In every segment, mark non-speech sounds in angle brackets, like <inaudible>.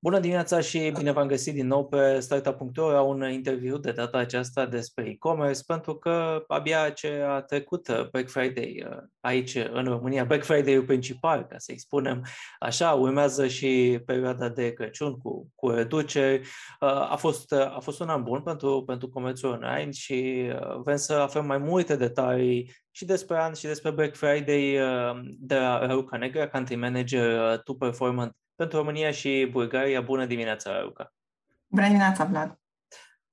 Bună dimineața și bine v-am găsit din nou pe Startup.ro la un interviu de data aceasta despre e-commerce, pentru că abia ce a trecut uh, Black Friday uh, aici în România, Black Friday-ul principal, ca să-i spunem așa, urmează și perioada de Crăciun cu, cu reduceri. Uh, a fost, a fost un an bun pentru, pentru comerțul online și vrem să aflăm mai multe detalii și despre an și despre Black Friday de la Ruca Negra, Country Manager to Performance pentru România și Bulgaria. Bună dimineața, Luca! Bună dimineața, Vlad!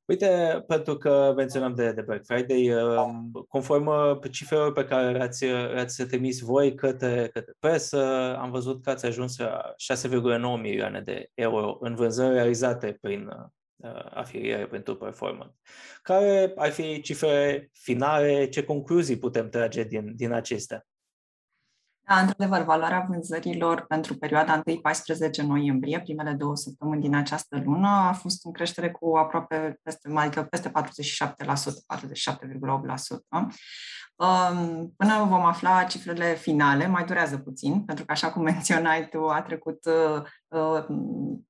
Uite, pentru că menționăm de, de Black Friday, um, conform uh, cifrelor pe care le-ați, le-ați trimis voi către, către presă, am văzut că ați ajuns la 6,9 milioane de euro în vânzări realizate prin uh, afiliere pentru performance. Care ar fi cifre finale? Ce concluzii putem trage din, din acestea? Da, într-adevăr, valoarea vânzărilor pentru perioada 1-14 noiembrie, primele două săptămâni din această lună, a fost în creștere cu aproape peste, adică peste 47%, 47,8%. Um, până vom afla cifrele finale, mai durează puțin, pentru că, așa cum <laughs> menționai tu, a trecut uh, uh,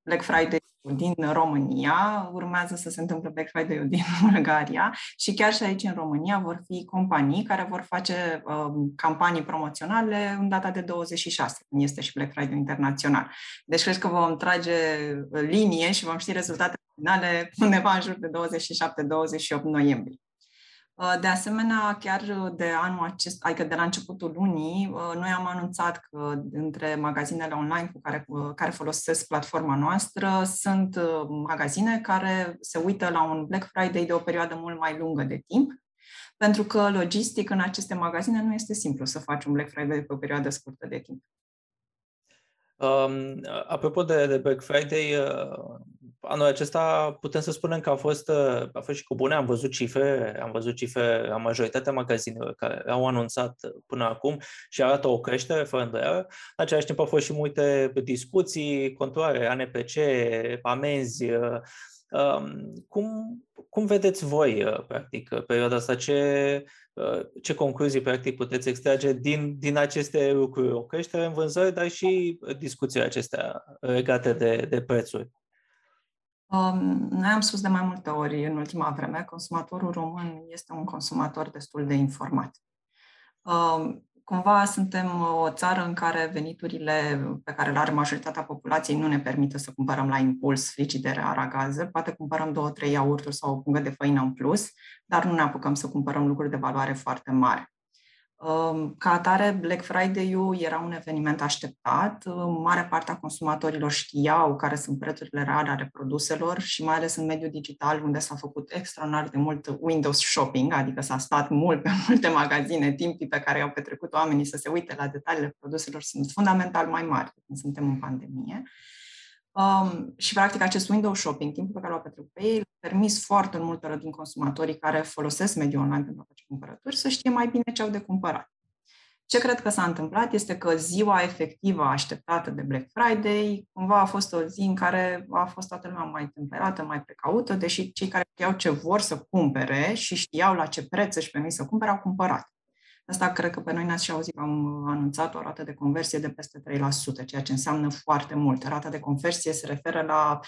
Black Friday din România, urmează să se întâmple Black Friday din <laughs> Bulgaria și chiar și aici în România vor fi companii care vor face um, campanii promoționale în data de 26, când este și Black Friday internațional. Deci cred că vom trage linie și vom ști rezultatele finale undeva în jur de 27-28 noiembrie. Uh, de asemenea, chiar de anul acesta, adică de la începutul lunii, uh, noi am anunțat că între magazinele online cu care, uh, care folosesc platforma noastră sunt magazine care se uită la un Black Friday de o perioadă mult mai lungă de timp, pentru că logistic în aceste magazine nu este simplu să faci un Black Friday pe o perioadă scurtă de timp. Um, apropo de, de Black Friday, uh, anul acesta putem să spunem că a fost, uh, a fost și cu bune, am văzut cifre, am văzut cifre la majoritatea magazinelor care au anunțat până acum și arată o creștere fără îndoială. În același timp au fost și multe discuții, contoare, ANPC, amenzi, uh, um, cum, cum vedeți voi, uh, practic, perioada asta? Ce, uh, ce concluzii, practic, puteți extrage din, din aceste lucruri? O creștere în vânzări, dar și discuțiile acestea legate de, de prețuri. Um, noi am spus de mai multe ori în ultima vreme, consumatorul român este un consumator destul de informat. Um, cumva suntem o țară în care veniturile pe care le are majoritatea populației nu ne permită să cumpărăm la impuls frigidere, aragaze. Poate cumpărăm două, trei iaurturi sau o pungă de făină în plus, dar nu ne apucăm să cumpărăm lucruri de valoare foarte mare. Um, ca atare, Black Friday-ul era un eveniment așteptat. Mare parte a consumatorilor știau care sunt prețurile reale ale produselor și mai ales în mediul digital, unde s-a făcut extraordinar de mult Windows shopping, adică s-a stat mult pe <laughs> multe magazine, timpii pe care au petrecut oamenii să se uite la detaliile produselor sunt fundamental mai mari când suntem în pandemie. Um, și, practic, acest window shopping, timpul pe care l-au petrecut pe ei, a permis foarte multor din consumatorii care folosesc mediul online pentru a face cumpărături să știe mai bine ce au de cumpărat. Ce cred că s-a întâmplat este că ziua efectivă așteptată de Black Friday cumva a fost o zi în care a fost toată lumea mai temperată, mai precaută, deși cei care știau ce vor să cumpere și știau la ce preț își permit să cumpere, au cumpărat. Asta cred că pe noi ne-ați și auzit, am anunțat o rată de conversie de peste 3%, ceea ce înseamnă foarte mult. Rata de conversie se referă la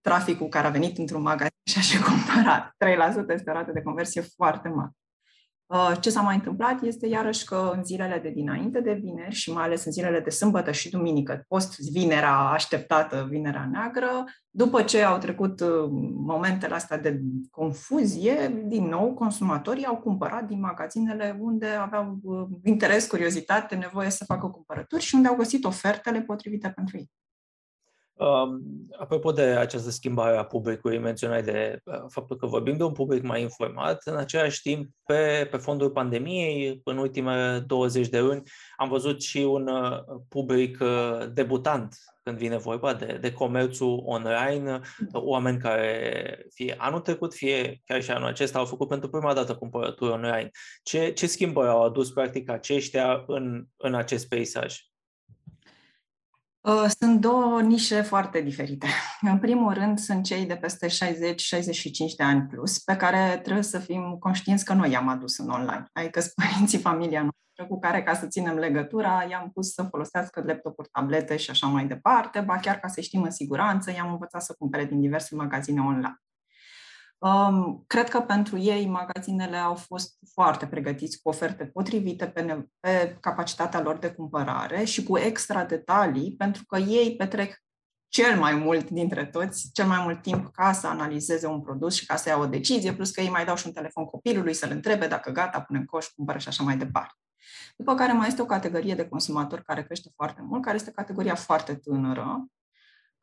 traficul care a venit într-un magazin și a și <laughs> cumpărat. 3% este o rată de conversie foarte mare. Uh, ce s-a mai întâmplat este iarăși că în zilele de dinainte de vineri și mai ales în zilele de sâmbătă și duminică, post vinerea așteptată, vinerea neagră, după ce au trecut uh, momentele astea de confuzie, din nou consumatorii au cumpărat din magazinele unde aveau uh, interes, curiozitate, nevoie să facă cumpărături și unde au găsit ofertele potrivite pentru ei. Um, apropo de această schimbare a publicului, menționai de uh, faptul că vorbim de un public mai informat, în același timp, pe, pe fondul pandemiei, în ultimele 20 de luni, am văzut și un uh, public uh, debutant când vine vorba de, de comerțul online, oameni care fie anul trecut, fie chiar și anul acesta au făcut pentru prima dată cumpărături online. Ce, ce schimbări au adus practic aceștia în, în acest peisaj? Uh, sunt două nișe foarte diferite. În primul rând, sunt cei de peste 60-65 de ani plus, pe care trebuie să fim conștienți că noi i-am adus în online, adică <laughs> părinții, familia noastră noastră cu care, ca să ținem legătura, i-am pus să folosească laptopuri, tablete și așa mai departe, ba chiar ca să știm în siguranță, i-am învățat să cumpere din diverse magazine online. Um, cred că pentru ei magazinele au fost foarte pregătiți cu oferte potrivite pe, pe capacitatea lor de cumpărare și cu extra detalii, pentru că ei petrec cel mai mult dintre toți, cel mai mult timp ca să analizeze un produs și ca să ia o decizie, plus că ei mai dau și un telefon copilului să-l întrebe dacă gata, pune în coș, cumpără și așa mai departe. După care mai este o categorie de consumatori care crește foarte mult, care este categoria foarte tânără,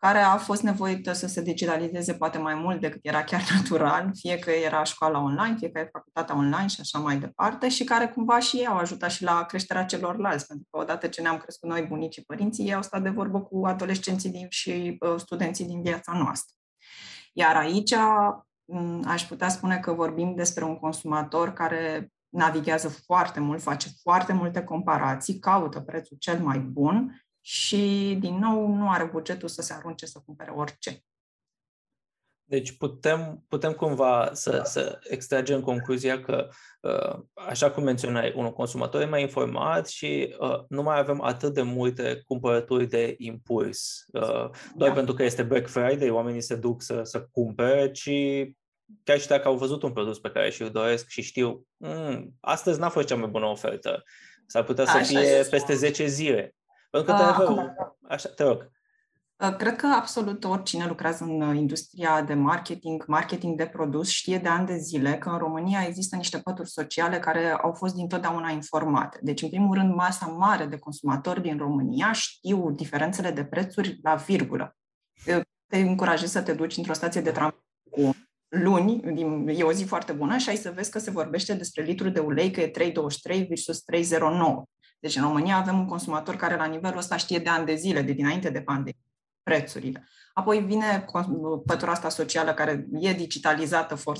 care a fost nevoită să se digitalizeze poate mai mult decât era chiar <laughs> natural, fie că era școala online, fie că era facultatea online și așa mai departe, și care cumva și ei au ajutat și la creșterea celorlalți, pentru că odată ce ne-am crescut noi, bunicii, părinții, ei au stat de vorbă cu adolescenții din, și uh, studenții din viața noastră. Iar aici aș putea spune că vorbim despre un consumator care navighează foarte mult, face foarte multe comparații, caută prețul cel mai bun și, din nou, nu are bugetul să se arunce să cumpere orice. Deci putem, putem cumva să, să extragem concluzia că, uh, așa cum menționai, un consumator e mai informat și uh, nu mai avem atât de multe cumpărături de impuls. Uh, doar da. pentru că este Black Friday, oamenii se duc să, să cumpere, ci chiar și dacă au văzut un produs pe care și-l doresc și știu, mm, astăzi n-a fost cea mai bună ofertă, s-ar putea să fie este. peste 10 zile. Pentru că uh, acum, așa, te rog. Uh, cred că absolut oricine lucrează în uh, industria de marketing, marketing de produs, știe de ani de zile că în România există niște pături sociale care au fost dintotdeauna informate. Deci, în primul rând, masa mare de consumatori din România știu diferențele de prețuri la virgulă. Te încurajez să te duci într-o stație de tram cu luni, e o zi foarte bună, și ai să vezi că se vorbește despre litru de ulei, că e 3,23 versus 3,09. Deci în România avem un consumator care la nivelul ăsta știe de ani de zile, de dinainte de pandemie, prețurile. Apoi vine pătura asta socială care e digitalizată for,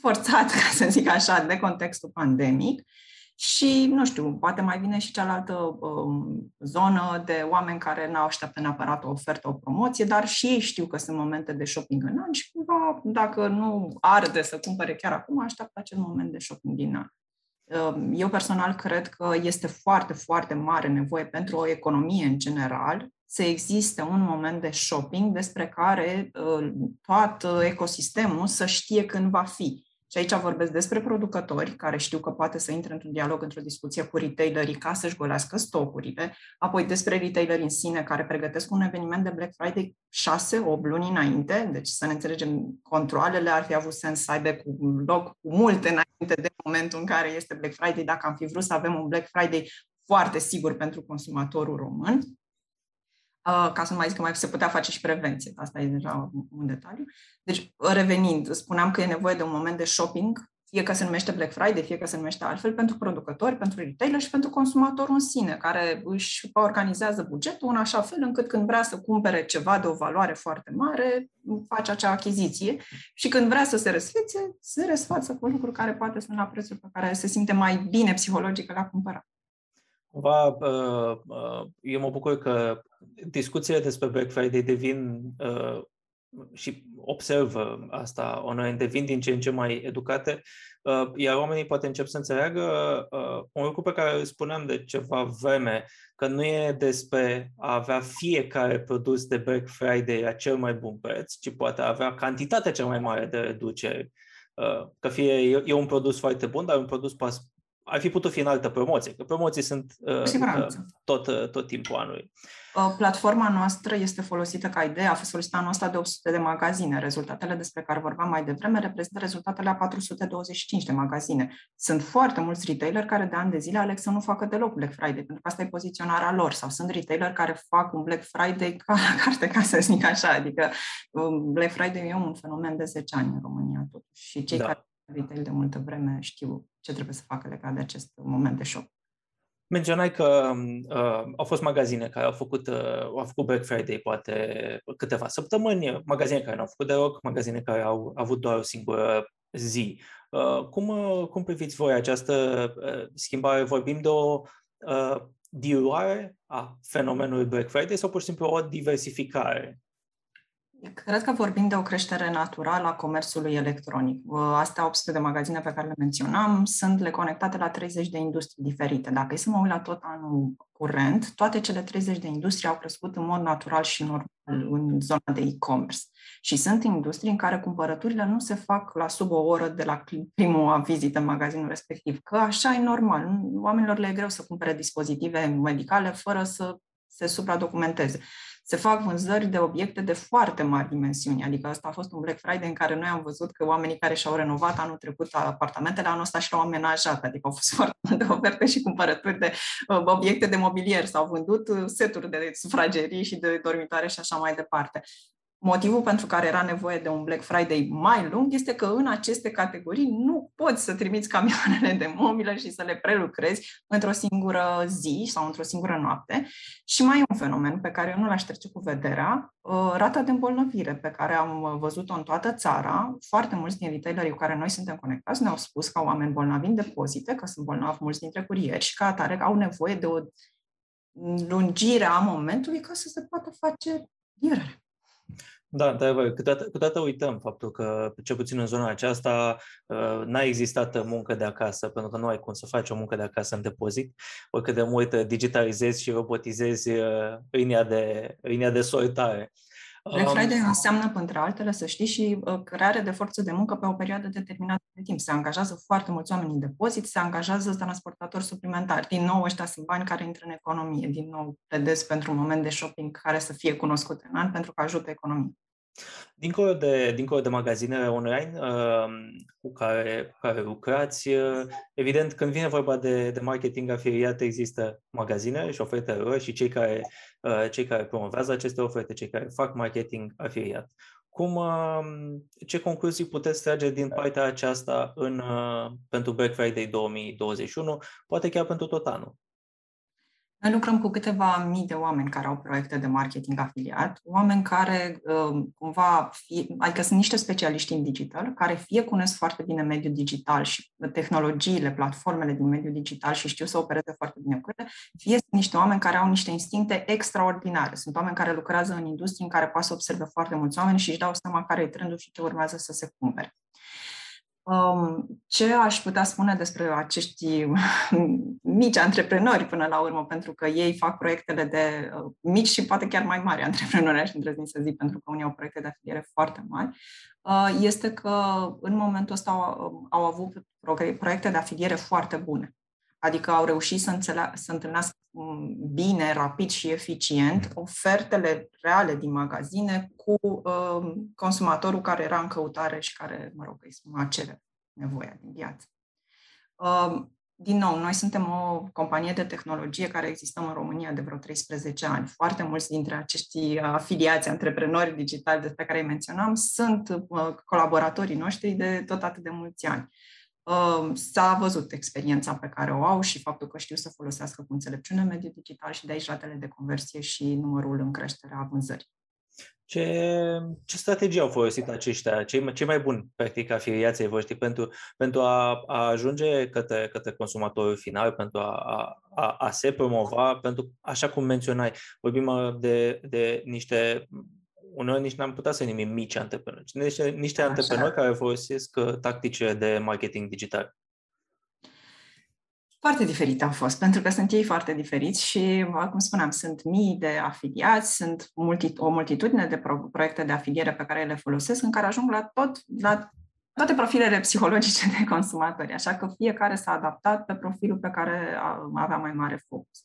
forțat, ca să zic așa, de contextul pandemic. Și, nu știu, poate mai vine și cealaltă um, zonă de oameni care nu așteaptă neapărat o ofertă, o promoție, dar și ei știu că sunt momente de shopping în an și cumva, dacă nu arde să cumpere chiar acum, așteaptă acel moment de shopping din an. Ehm, eu personal cred că este foarte, foarte mare nevoie pentru o economie în general să existe un moment de shopping despre care ehm, tot ecosistemul să știe când va fi. Și aici vorbesc despre producători, care știu că poate să intre într-un dialog, într-o discuție cu retailerii ca să-și golească stocurile, apoi despre retaileri în sine, care pregătesc un eveniment de Black Friday 6-8 luni înainte, deci să ne înțelegem, controlele ar fi avut sens să aibă cu loc cu multe înainte de momentul în care este Black Friday, dacă am fi vrut să avem un Black Friday foarte sigur pentru consumatorul român. Uh, ca să nu mai zic că mai se putea face și prevenție. Asta e deja un detaliu. Deci, revenind, spuneam că e nevoie de un moment de shopping, fie că se numește Black Friday, fie că se numește altfel, pentru producători, pentru retailer și pentru consumatorul în sine, care își organizează bugetul în așa fel încât când vrea să cumpere ceva de o valoare foarte mare, face acea achiziție și când vrea să se răsfețe, se răsfață cu lucruri care poate sunt la prețul pe care se simte mai bine psihologic la cumpărat. Cumva, uh, uh, eu mă bucur că discuțiile despre Black Friday devin uh, și observă asta online, devin din ce în ce mai educate, iar oamenii poate încep să înțeleagă un lucru pe care îl spuneam de ceva vreme, că nu e despre a avea fiecare produs de Black Friday la cel mai bun preț, ci poate avea cantitatea cea mai mare de reduceri. Că fie e un produs foarte bun, dar un produs ar fi putut fi în altă promoție, că promoții sunt uh, uh, tot, uh, tot timpul anului. Uh, platforma noastră este folosită ca idee, a fost folosită anul ăsta de 800 de magazine. Rezultatele despre care vorbeam mai devreme reprezintă rezultatele a 425 de magazine. Sunt foarte mulți retaileri care de ani de zile aleg să nu facă deloc Black Friday, pentru că asta e poziționarea lor. Sau sunt retaileri care fac un Black Friday ca la <laughs> carte, ca să zic așa. Adică um, Black Friday e un fenomen de 10 ani în România, totuși. Și cei da. care retail de multă vreme știu ce trebuie să facă legat de acest moment de shock. Menționai că uh, au fost magazine care au făcut, uh, au făcut Black Friday poate câteva săptămâni, magazine care nu au făcut deloc, magazine care au avut doar o singură zi. Uh, cum, uh, cum priviți voi această uh, schimbare? Vorbim de o uh, diluare a fenomenului Black Friday sau pur și simplu o diversificare? Cred că vorbim de o creștere naturală a comerțului electronic. Astea 800 de magazine pe care le menționam sunt le conectate la 30 de industrii diferite. Dacă e să mă uit la tot anul curent, toate cele 30 de industrie au crescut în mod natural și normal în zona de e-commerce. Și sunt industrii în care cumpărăturile nu se fac la sub o oră de la primul vizită în magazinul respectiv, că așa e normal. Oamenilor le e greu să cumpere dispozitive medicale fără să se supradocumenteze se fac vânzări de obiecte de foarte mari dimensiuni. Adică asta a fost un Black Friday în care noi am văzut că oamenii care și-au renovat anul trecut apartamentele, anul ăsta și l-au amenajat. Adică au fost <laughs> foarte multe oferte și cumpărături de uh, obiecte de mobilier. S-au vândut uh, seturi de sufragerii și de dormitoare și așa mai departe. Motivul pentru care era nevoie de un Black Friday mai lung este că în aceste categorii nu poți să trimiți camioanele de mobilă și să le prelucrezi într-o singură zi sau într-o singură noapte. Și mai e un fenomen pe care eu nu l-aș trece cu vederea, uh, rata de îmbolnăvire pe care am văzut-o în toată țara. Foarte mulți din retailerii cu care noi suntem conectați ne-au spus că oameni bolnavi în depozite, că sunt bolnavi mulți dintre curieri și ca atare au nevoie de o lungire a momentului ca să se poată face ierere. Da, dar câteodată, câteodată uităm faptul că, cel puțin în zona aceasta, uh, n-a existat muncă de acasă, pentru că nu ai cum să faci o muncă de acasă în depozit, oricât de mult digitalizezi și robotizezi linia uh, de, linia de sortare. Black Friday înseamnă, între altele, să știi, și uh, creare de forță de muncă pe o perioadă determinată de timp. Se angajează foarte mulți oameni în depozit, se angajează transportatori suplimentari. Din nou, ăștia sunt bani care intră în economie. Din nou, pledez pentru un moment de shopping care să fie cunoscut în an, pentru că ajută economia. Dincolo de, dincolo de magazinele online uh, cu, care, cu care lucrați, uh, evident, când vine vorba de, de marketing afiliat, există magazine și oferte lor și cei care, uh, cei care promovează aceste oferte, cei care fac marketing afiliat. Cum, uh, ce concluzii puteți trage din partea aceasta în, uh, pentru Black Friday 2021, poate chiar pentru tot anul? Noi lucrăm cu câteva mii de oameni care au proiecte de marketing afiliat, oameni care uh, cumva, fie, adică sunt niște specialiști în digital, care fie cunosc foarte bine mediul digital și tehnologiile, platformele din mediul digital și știu să opereze foarte bine cu ele, fie sunt niște oameni care au niște instincte extraordinare. Sunt oameni care lucrează în industrie în care poate să observe foarte mulți oameni și își dau seama care e trendul și ce urmează să se cumpere. Um, ce aș putea spune despre acești <laughs> mici antreprenori până la urmă, pentru că ei fac proiectele de uh, mici și poate chiar mai mari antreprenori, aș îndrăzni să zic, pentru că unii au proiecte de afiliere foarte mari, uh, este că în momentul ăsta au, au avut proiecte de afiliere foarte bune. Adică au reușit să, înțele- să întâlnească um, bine, rapid și eficient ofertele reale din magazine cu uh, consumatorul care era în căutare și care, mă rog, îi spune cere nevoia din viață. Uh, din nou, noi suntem o companie de tehnologie care existăm în România de vreo 13 ani. Foarte mulți dintre acești afiliați, antreprenori digitali despre care îi menționam, sunt uh, colaboratorii noștri de tot atât de mulți ani. Um, s-a văzut experiența pe care o au și faptul că știu să folosească cu înțelepciune mediul digital și de aici ratele de conversie și numărul în creștere a vânzării. Ce, ce strategie au folosit aceștia, cei, cei mai buni, practic, afiliații voștri pentru, pentru a, a ajunge către, către consumatorul final, pentru a, a, a se promova, pentru, așa cum menționai, vorbim uh, de, de niște uneori nici n-am putea să numim mici antreprenori, ci niște, niște Așa. antreprenori care folosesc uh, tactice de marketing digital. Foarte diferite au fost, pentru că sunt ei foarte diferiți și, cum spuneam, sunt mii de afiliați, sunt multi, o multitudine de pro- proiecte de afiliere pe care le folosesc, în care ajung la tot, la toate profilele psihologice <laughs> de consumatori, așa că fiecare s-a adaptat pe profilul pe care avea mai mare focus.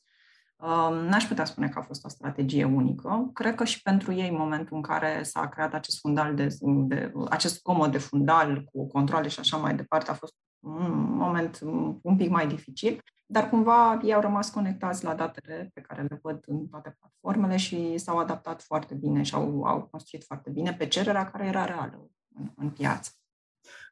N-aș putea spune că a fost o strategie unică. Cred că și pentru ei, în momentul în care s-a creat acest fundal de, de acest comod de fundal cu controle și așa mai departe, a fost un moment un pic mai dificil, dar cumva ei au rămas conectați la datele pe care le văd în toate platformele și s-au adaptat foarte bine și au, au construit foarte bine pe cererea care era reală în, în piață.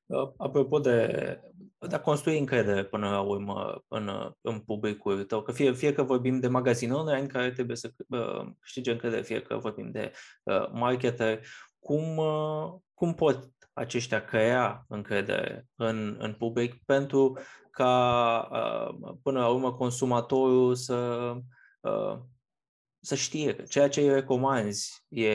Uh, apropo de, de a construi încredere până la urmă în, în publicul tău, că fie, fie că vorbim de magazine online care trebuie să uh, câștige încredere, fie că vorbim de uh, marketer, cum, uh, cum pot aceștia crea încredere în, în public pentru ca uh, până la urmă consumatorul să uh, să știe că ceea ce îi recomanzi e,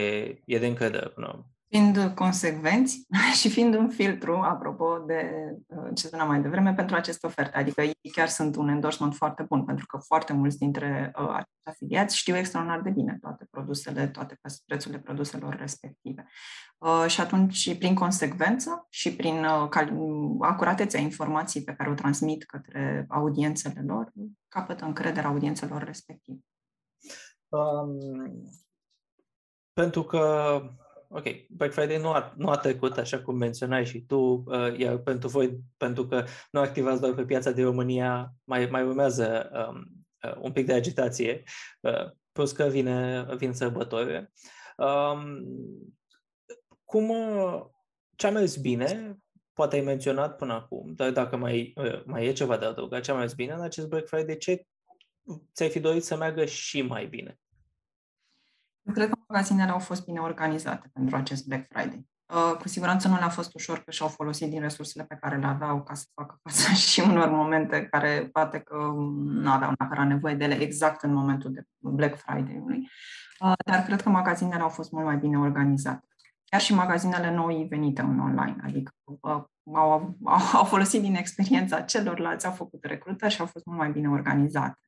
e de încredere până fiind consecvenți <laughs> și fiind un filtru, apropo de uh, ce spuneam mai devreme, pentru aceste oferte. Adică ei chiar sunt un endorsement foarte bun, pentru că foarte mulți dintre uh, acești afiliați știu extraordinar de bine toate produsele, toate prețurile produselor respective. Uh, și atunci, prin consecvență și prin uh, acuratețea informației pe care o transmit către audiențele lor, capătă încrederea audiențelor respective. Um, pentru că ok, Black Friday nu a, nu a trecut așa cum menționai și tu, uh, iar pentru voi, pentru că nu activați doar pe piața de România, mai, mai urmează um, uh, un pic de agitație, uh, plus că vine, vin sărbătorile. Um, cum, uh, ce a mers bine, poate ai menționat până acum, dar dacă mai, uh, mai e ceva de adăugat, ce a mers bine în acest Black Friday, ce ți-ai fi dorit să meargă și mai bine? Eu cred că magazinele au fost bine organizate pentru acest Black Friday. Uh, cu siguranță nu le-a fost ușor că și-au folosit din resursele pe care le aveau ca să facă față <laughs> și unor momente care poate că nu aveau neapărat nevoie de ele exact în momentul de Black Friday-ului. Uh, dar cred că magazinele au fost mult mai bine organizate. Chiar și magazinele noi venite în online, adică uh, au, au, <laughs> au folosit din experiența celorlalți, au făcut recrutări și au fost mult mai bine organizate.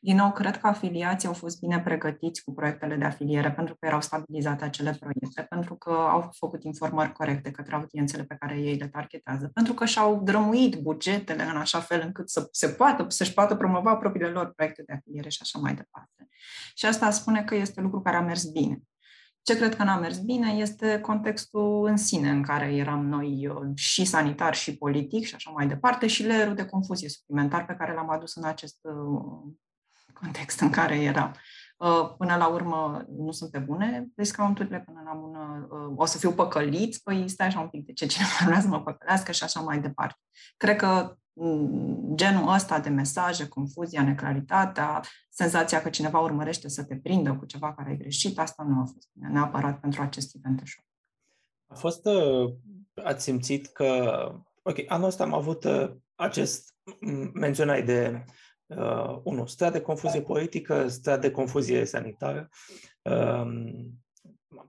Din nou, cred că afiliații au fost bine pregătiți cu proiectele de afiliere pentru că erau stabilizate acele proiecte, pentru că au făcut informări corecte către audiențele pe care ei le targetează, pentru că și-au drămuit bugetele în așa fel încât să se poată, să-și poată promova propriile lor proiecte de afiliere și așa mai departe. Și asta spune că este lucru care a mers bine. Ce cred că n-a mers bine este contextul în sine în care eram noi uh, și sanitar și politic și așa mai departe și lerul de confuzie suplimentar pe care l-am adus în acest uh, context în care eram. Uh, până la urmă nu sunt pe bune discounturile, până la urmă o să fiu păcălit, păi stai așa un pic de ce cineva vrea să mă păcălească și așa mai departe. Cred că mm, genul ăsta de mesaje, confuzia, neclaritatea, senzația că cineva urmărește să te prindă cu ceva care ai greșit, asta nu a fost bine, neapărat pentru acest event de show. A fost, uh, ați simțit că, ok, anul ăsta am avut uh, acest, menționai de, uh, unu, strat de confuzie politică, strat de confuzie sanitară. Um,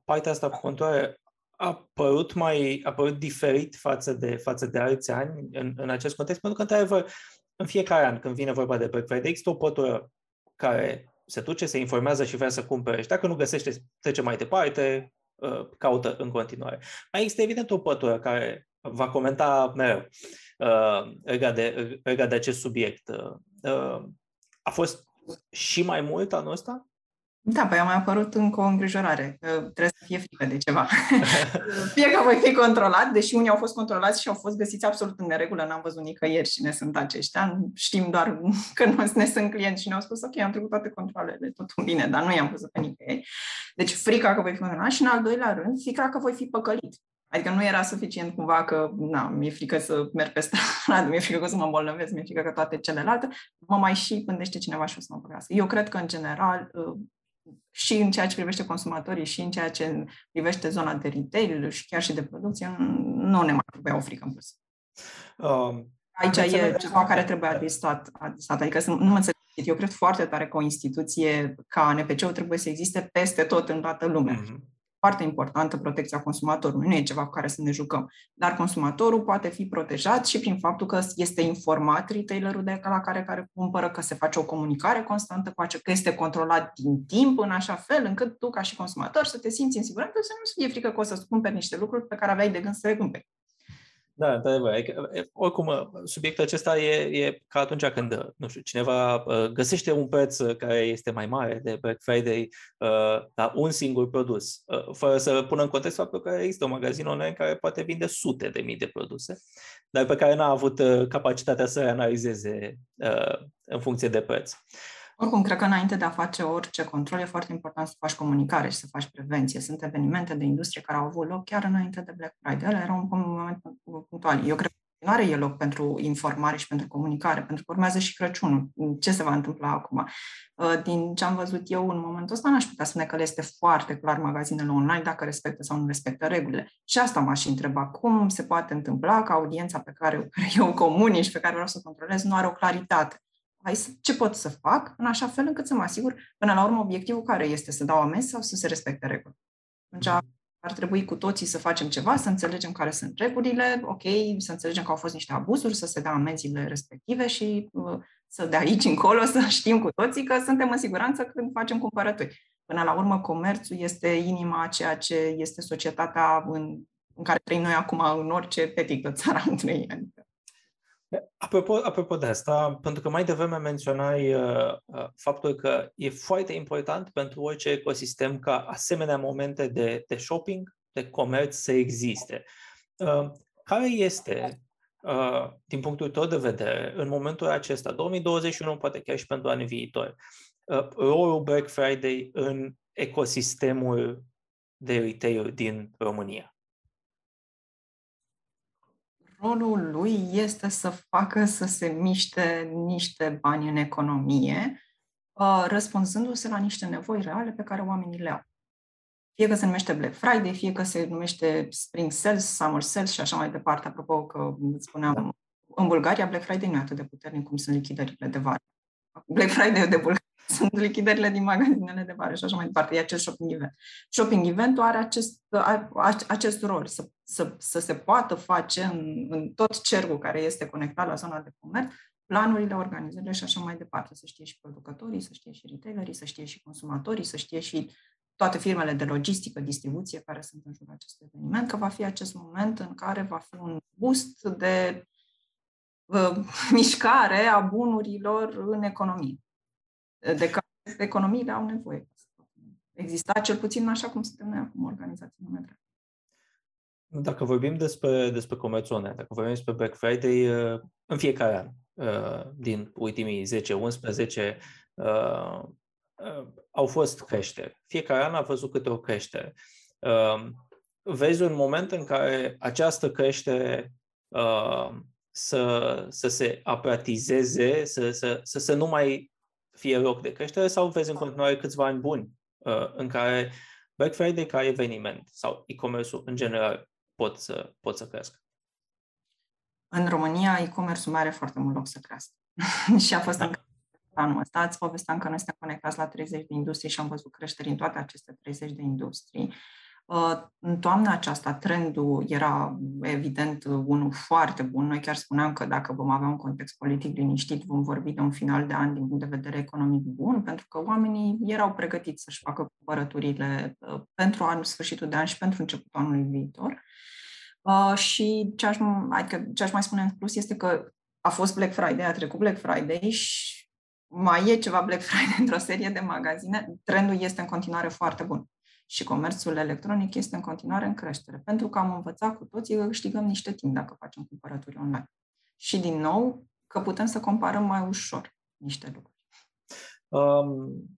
partea asta cu contoare a părut mai, a părut diferit față de, față de alți ani în, în acest context, pentru că, într-adevăr, în fiecare an, când vine vorba de Black Friday, există o pătură care se duce, se informează și vrea să cumpere și dacă nu găsește, trece mai departe, uh, caută în continuare. Mai există evident o pătură care va comenta mereu uh, legat de, legat de acest subiect. Uh, a fost și mai mult anul ăsta? Da, păi a mai apărut încă o îngrijorare. Trebuie să fie frică de ceva. <laughs> fie că voi fi controlat, deși unii au fost controlați și au fost găsiți absolut în neregulă, n-am văzut nicăieri cine sunt aceștia. Știm doar că nu <laughs> ne sunt clienți și ne-au spus, ok, am trecut toate controlele, totul bine, dar nu i-am văzut pe nicăieri. Deci frica că voi fi controlat și în al doilea rând, frica că voi fi păcălit. Adică nu era suficient cumva că, na, mi-e frică să merg pe stradă, <laughs> mi-e frică că să mă îmbolnăvesc, mi-e frică că toate celelalte, mă mai și gândește cineva și o să mă păcălească. Eu cred că, în general, și în ceea ce privește consumatorii și în ceea ce privește zona de retail și chiar și de producție, nu ne mai trebuie o frică în plus. Um, Aici e ceva care trebuie adresat, adresat. adică nu mă înțeleg. Eu cred foarte tare că o instituție ca NPC-ul trebuie să existe peste tot în toată lumea. Mm-hmm foarte importantă protecția consumatorului. Nu e ceva cu care să ne jucăm. Dar consumatorul poate fi protejat și prin faptul că este informat retailerul de la care, care cumpără, că se face o comunicare constantă cu acea, că este controlat din timp în așa fel încât tu, ca și consumator, să te simți în siguranță, să nu fie frică că o să-ți cumperi niște lucruri pe care aveai de gând să le cumperi. Da, într-adevăr. Adică, oricum, subiectul acesta e, e ca atunci când, nu știu, cineva uh, găsește un preț care este mai mare de Black Friday uh, la un singur produs, uh, fără să pună în context faptul că există un magazin online care poate vinde sute de mii de produse, dar pe care n-a avut capacitatea să le analizeze în funcție de preț. Oricum, cred că înainte de a face orice control, e foarte important să faci comunicare și să faci prevenție. Sunt evenimente de industrie care au avut loc chiar înainte de Black Friday. Ele erau un moment punctual. Eu cred că nu are e loc pentru informare și pentru comunicare, pentru că urmează și Crăciunul. Ce se va întâmpla acum? Uh, din ce am văzut eu în momentul ăsta, n-aș putea spune că le este foarte clar magazinele online dacă respectă sau nu respectă regulile. Și asta m-aș întreba. Cum se poate întâmpla că audiența pe care, <laughs> eu comunici, pe care vreau să o controlez, nu are o claritate? Hai să, ce pot să fac în așa fel încât să mă asigur, până la urmă, obiectivul care este să dau amenzi sau să se respecte regulile. Atunci ar trebui cu toții să facem ceva, să înțelegem care sunt regulile, ok, să înțelegem că au fost niște abuzuri, să se dea amenziile respective și uh, să de aici încolo să <laughs> știm cu toții că suntem în siguranță când facem cumpărături. Până la urmă, comerțul este inima a ceea ce este societatea în, în care trăim noi acum în orice petic de țara în trei ani. Apropo, apropo de asta, pentru că mai devreme menționai uh, uh, faptul că e foarte important pentru orice ecosistem ca asemenea momente de, de shopping, de comerț să existe. Uh, care este, uh, din punctul tău de vedere, în momentul acesta, 2021, poate chiar și pentru anii viitori, uh, rolul Black Friday în ecosistemul de retail din România? Rolul lui este să facă să se miște niște bani în economie, uh, răspunzându-se la niște nevoi reale pe care oamenii le au. Fie că se numește Black Friday, fie că se numește Spring Sales, Summer Sales și așa mai departe. Apropo că spuneam, în Bulgaria Black Friday nu e atât de puternic cum sunt lichidările de vară. Black Friday de Bulgaria sunt lichidările din magazinele de vară și așa mai departe. E acest shopping event. Shopping event are acest, acest rol, să, să, să se poată face în, în tot cercul care este conectat la zona de comerț, planurile, organizările și așa mai departe. Să știe și producătorii, să știe și retailerii, să știe și consumatorii, să știe și toate firmele de logistică, distribuție care sunt în jurul acestui eveniment, că va fi acest moment în care va fi un boost de uh, <laughs> mișcare a bunurilor în economie de care economiile au nevoie. Exista cel puțin așa cum suntem noi acum, organizații monetară. Dacă vorbim despre, despre comerțul online, dacă vorbim despre Black Friday, uh, în fiecare an, uh, din ultimii 10-11, uh, au fost creșteri. Fiecare an a văzut câte o creștere. Vezi un moment în care această creștere să, să se apratizeze, să, să, să, să nu mai fie loc de creștere sau vezi în continuare câțiva ani buni uh, în care Black Friday ca eveniment sau e-commerce-ul în general pot să, pot să crească? În România, e-commerce-ul mai are foarte mult loc să crească. <laughs> și a fost da. încă anul ăsta. Îți povesteam că noi suntem conectați la 30 de industrii și am văzut creșteri în toate aceste 30 de industrii. Uh, în toamna aceasta, trendul era evident unul foarte bun. Noi chiar spuneam că dacă vom avea un context politic liniștit, vom vorbi de un final de an din punct de vedere economic bun, pentru că oamenii erau pregătiți să-și facă cumpărăturile uh, pentru anul sfârșitul de an și pentru începutul anului viitor. Uh, și ce aș, adică ce aș mai spune în plus este că a fost Black Friday, a trecut Black Friday și mai e ceva Black Friday într-o serie de magazine. Trendul este în continuare foarte bun și comerțul electronic este în continuare în creștere, pentru că am învățat cu toții că câștigăm niște timp dacă facem cumpărături online. Și din nou, că putem să comparăm mai ușor niște lucruri. Um,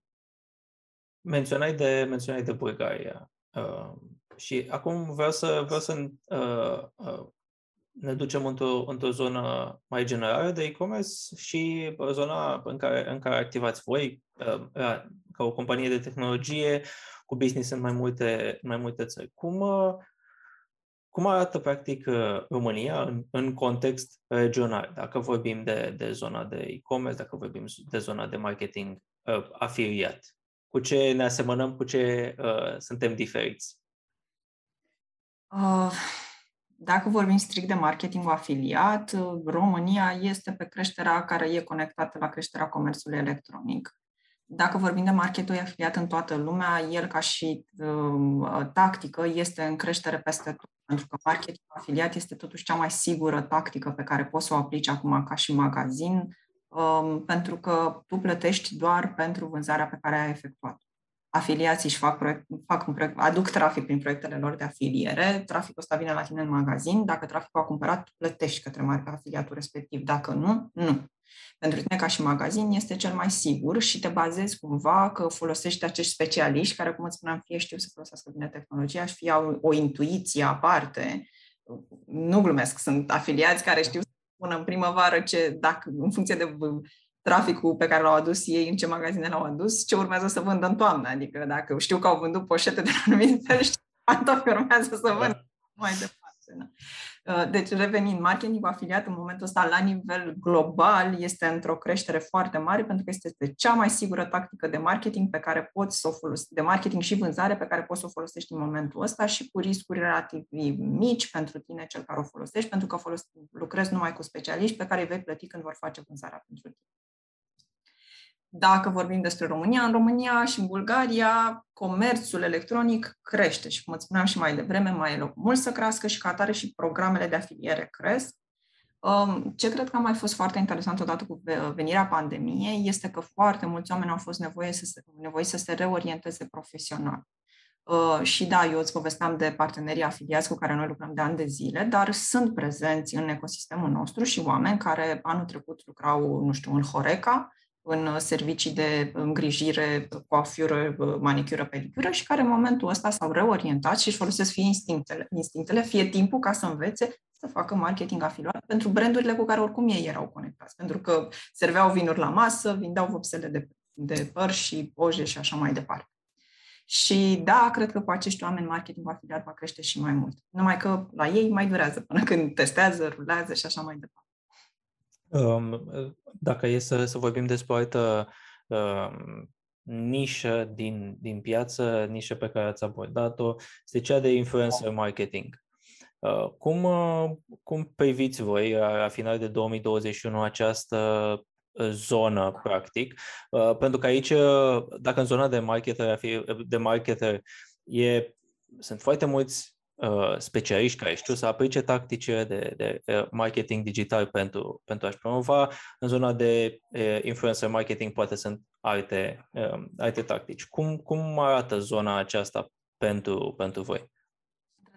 menționai de, menționai de Bulgaria. Uh, și acum vreau să, vreau să uh, uh, ne ducem într-o, într-o zonă mai generală de e-commerce și zona în care, în care activați voi uh, ca o companie de tehnologie, cu business în mai multe, mai multe țări. Cum, uh, cum arată, practic, uh, România în, în context regional? Dacă vorbim de, de zona de e-commerce, dacă vorbim de zona de marketing uh, afiliat, cu ce ne asemănăm, cu ce uh, suntem diferiți? Uh, dacă vorbim strict de marketing afiliat, România este pe creșterea care e conectată la creșterea comerțului electronic. Dacă vorbim de marketul afiliat în toată lumea, el ca și uh, tactică este în creștere peste tot, pentru că marketul afiliat este totuși cea mai sigură tactică pe care poți să o aplici acum ca și magazin, um, pentru că tu plătești doar pentru vânzarea pe care ai efectuat afiliații își fac, proiect, fac un proiect, aduc trafic prin proiectele lor de afiliere, traficul ăsta vine la tine în magazin, dacă traficul a cumpărat, plătești către afiliatul respectiv, dacă nu, nu. Pentru tine ca și magazin este cel mai sigur și te bazezi cumva că folosești acești specialiști care, cum îți spuneam, fie știu să folosească bine tehnologia și fie au o intuiție aparte. Nu glumesc, sunt afiliați care știu să spună în primăvară ce, dacă, în funcție de traficul pe care l-au adus ei, în ce magazine l-au adus, ce urmează să vândă în toamnă. Adică dacă știu că au vândut poșete de la anumit fel, știu pantofi urmează să vândă mai departe. Uh, deci, revenind, marketingul afiliat în momentul ăsta la nivel global este într-o creștere foarte mare pentru că este cea mai sigură tactică de marketing pe care poți să o folosești, de marketing și vânzare pe care poți să o folosești în momentul ăsta și cu riscuri relativ mici pentru tine, cel care o folosești, pentru că folos- lucrezi numai cu specialiști pe care îi vei plăti când vor face vânzarea pentru tine. Dacă vorbim despre România, în România și în Bulgaria, comerțul electronic crește și, cum îți spuneam și mai devreme, mai e loc mult să crească și ca atare și programele de afiliere cresc. Um, ce cred că a mai fost foarte interesant odată cu venirea pandemiei este că foarte mulți oameni au fost nevoie să se, nevoie să se reorienteze profesional. Uh, și da, eu îți povesteam de partenerii afiliați cu care noi lucrăm de ani de zile, dar sunt prezenți în ecosistemul nostru și oameni care anul trecut lucrau, nu știu, în Horeca, în servicii de îngrijire, coafură, manicură, pedicură și care în momentul ăsta s-au reorientat și își folosesc fie instinctele, instinctele, fie timpul ca să învețe să facă marketing afiliat pentru brandurile cu care oricum ei erau conectați, pentru că serveau vinuri la masă, vindeau vopsele de, de păr și oje și așa mai departe. Și da, cred că cu acești oameni marketingul afiliat va crește și mai mult. Numai că la ei mai durează până când testează, rulează și așa mai departe. Um, dacă e să, să vorbim despre o altă um, nișă din, din piață, nișă pe care ați abordat-o, este cea de influencer marketing. Uh, cum, uh, cum priviți voi la final de 2021 această zonă, practic? Uh, pentru că aici, dacă în zona de marketer, de marketer e, sunt foarte mulți uh, specialiști care știu să aplice tactice de, de marketing digital pentru, pentru a-și promova. În zona de uh, influencer marketing poate sunt alte, uh, alte tactici. Cum, cum arată zona aceasta pentru, pentru voi?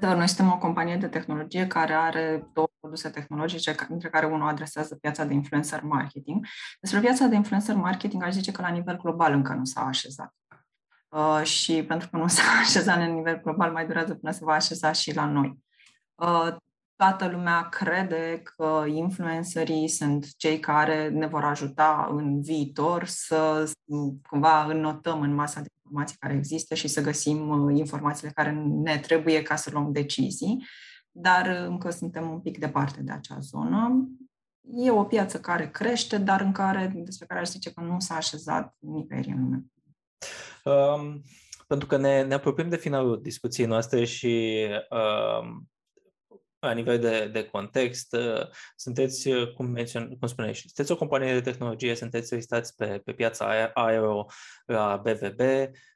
Da, noi suntem o companie de tehnologie care are două produse tehnologice, dintre care unul adresează piața de influencer marketing. Despre piața de influencer marketing aș zice că la nivel global încă nu s-a așezat. Uh, și pentru că nu s-a <laughs> așezat la nivel global, mai durează până se va așeza și la noi. Uh, toată lumea crede că influencerii sunt cei care ne vor ajuta în viitor să cumva înnotăm în masa de informații care există și să găsim uh, informațiile care ne trebuie ca să luăm decizii, dar încă suntem un pic departe de acea zonă. E o piață care crește, dar în care, despre care aș zice că nu s-a așezat nicăieri în lume. Um, pentru că ne, ne apropiem de finalul discuției noastre și um, la nivel de, de context, uh, sunteți, uh, cum, mențion, cum spuneai, sunteți o companie de tehnologie, sunteți listați pe, pe piața aero la BVB.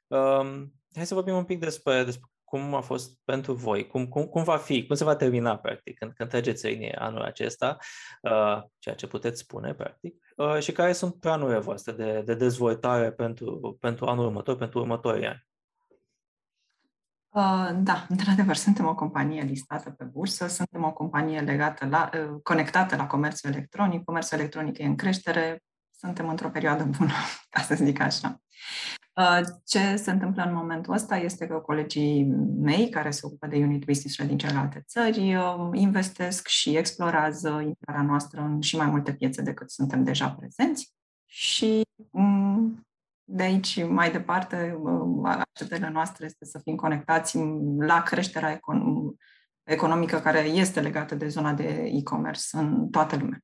Um, hai să vorbim un pic despre, despre cum a fost pentru voi, cum, cum, cum va fi, cum se va termina, practic, când, când treceți linie anul acesta, uh, ceea ce puteți spune, practic, uh, și care sunt planurile voastre de, de dezvoltare pentru, pentru anul următor, pentru următorii ani. Uh, da, într-adevăr, suntem o companie listată pe bursă, suntem o companie legată la, uh, conectată la comerțul electronic, comerțul electronic e în creștere, suntem într-o perioadă bună, <laughs> ca să zic așa. Uh, ce se întâmplă în momentul ăsta este că colegii mei, care se ocupă de unit business din celelalte țări, investesc și explorează intrarea noastră în și mai multe piețe decât suntem deja prezenți și mm, de aici mai departe, așteptările noastre este să fim conectați la creșterea econ- economică care este legată de zona de e-commerce în toată lumea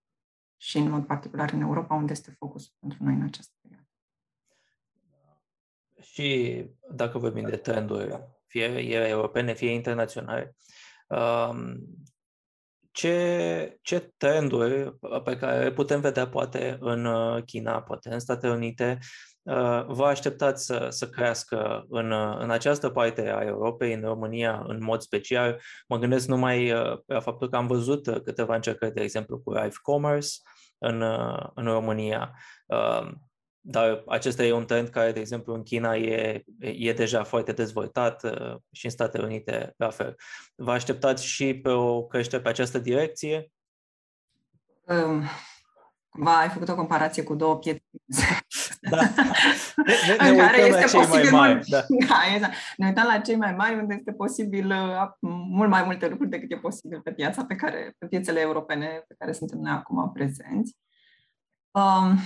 și în mod particular în Europa, unde este focusul pentru noi în această perioadă. Și dacă vorbim de trenduri, fie europene, fie internaționale, um, ce, ce trenduri pe care putem vedea poate în uh, China, poate în Statele Unite, Uh, vă așteptați să, să crească în, uh, în această parte a Europei, în România în mod special. Mă gândesc numai uh, la faptul că am văzut câteva încercări, de exemplu, cu Live Commerce în, în România. Dar acesta e un trend care, de exemplu, în China e, e deja foarte dezvoltat și în Statele Unite la fel. Vă așteptați și pe o creștere pe această direcție? Um, cumva ai făcut o comparație cu două piețe da. <laughs> Ne, ne, în ne care este posibil mai mari. Da. <laughs> Da, exact. Ne uităm la cei mai mari unde este posibil uh, mult mai multe lucruri decât e posibil pe piața pe care, pe piețele europene pe care suntem noi acum prezenți. Um,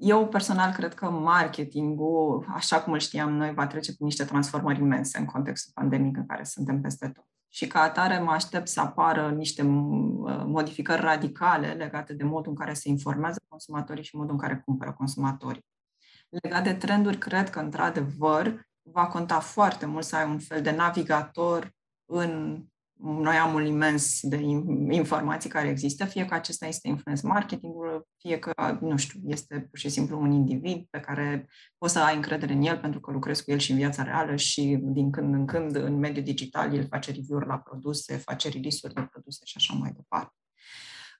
eu personal cred că marketingul, așa cum îl știam noi, va trece prin niște transformări imense în contextul pandemic în care suntem peste tot. și ca atare mă aștept să apară niște modificări radicale legate de modul în care se informează consumatorii și modul în care cumpără consumatorii. Legat de trenduri, cred că, într-adevăr, va conta foarte mult să ai un fel de navigator în noi amul imens de informații care există, fie că acesta este influence marketingul, fie că, nu știu, este pur și simplu un individ pe care poți să ai încredere în el pentru că lucrezi cu el și în viața reală și din când în când în mediul digital el face review-uri la produse, face release-uri de produse și așa mai departe.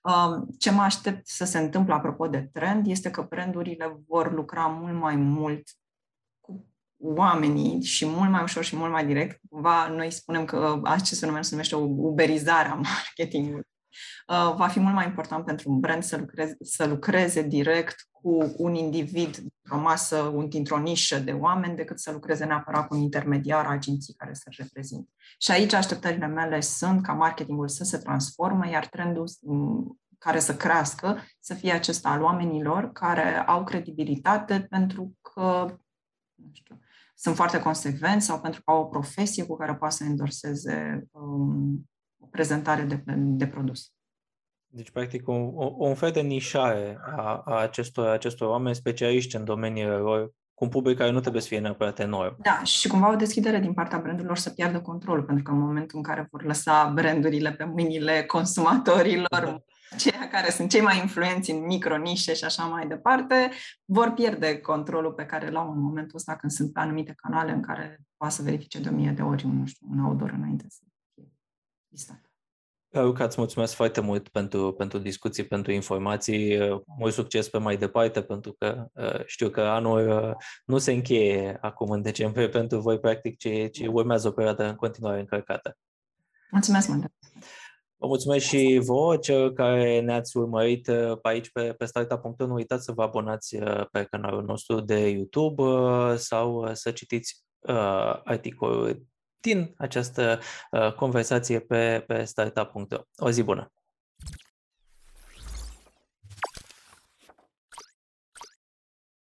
Um, ce mă aștept să se întâmple apropo de trend este că brandurile vor lucra mult mai mult oamenii și mult mai ușor și mult mai direct. Cumva noi spunem că acest fenomen se numește o uberizare a marketingului. Uh, va fi mult mai important pentru un brand să lucreze, să lucreze direct cu un individ într-o masă, dintr-o nișă de oameni, decât să lucreze neapărat cu un intermediar, agenții care să-l reprezinte. Și aici așteptările mele sunt ca marketingul să se transforme, iar trendul mm, care să crească, să fie acesta al oamenilor care au credibilitate pentru că, nu știu, sunt foarte consecvenți sau pentru că au o profesie cu care poate să endorseze um, o prezentare de, de produs. Deci, practic, un, un fel de nișare a, a acestor, acestor oameni specialiști în domeniile lor, cu un public care nu trebuie să fie neapărat enorm. Da, și cumva o deschidere din partea brandurilor să piardă controlul, pentru că în momentul în care vor lăsa brandurile pe mâinile consumatorilor, da ceia care sunt cei mai influenți în micronișe și așa mai departe, vor pierde controlul pe care l-au în momentul ăsta când sunt pe anumite canale în care poate să verifice de o mie de ori un, nu știu, un outdoor înainte să fie listat. Luca, îți mulțumesc foarte mult pentru, pentru discuții, pentru informații. Mult succes pe mai departe, pentru că uh, știu că anul uh, nu se încheie acum în decembrie pentru voi, practic, ci, ci urmează o perioadă în continuare încărcată. Mulțumesc mult! Vă mulțumesc și vouă, cel care ne-ați urmărit uh, pe aici pe, pe startup.ro. Nu uitați să vă abonați uh, pe canalul nostru de YouTube uh, sau să citiți uh, articolul din această uh, conversație pe, pe startup.ro. O zi bună!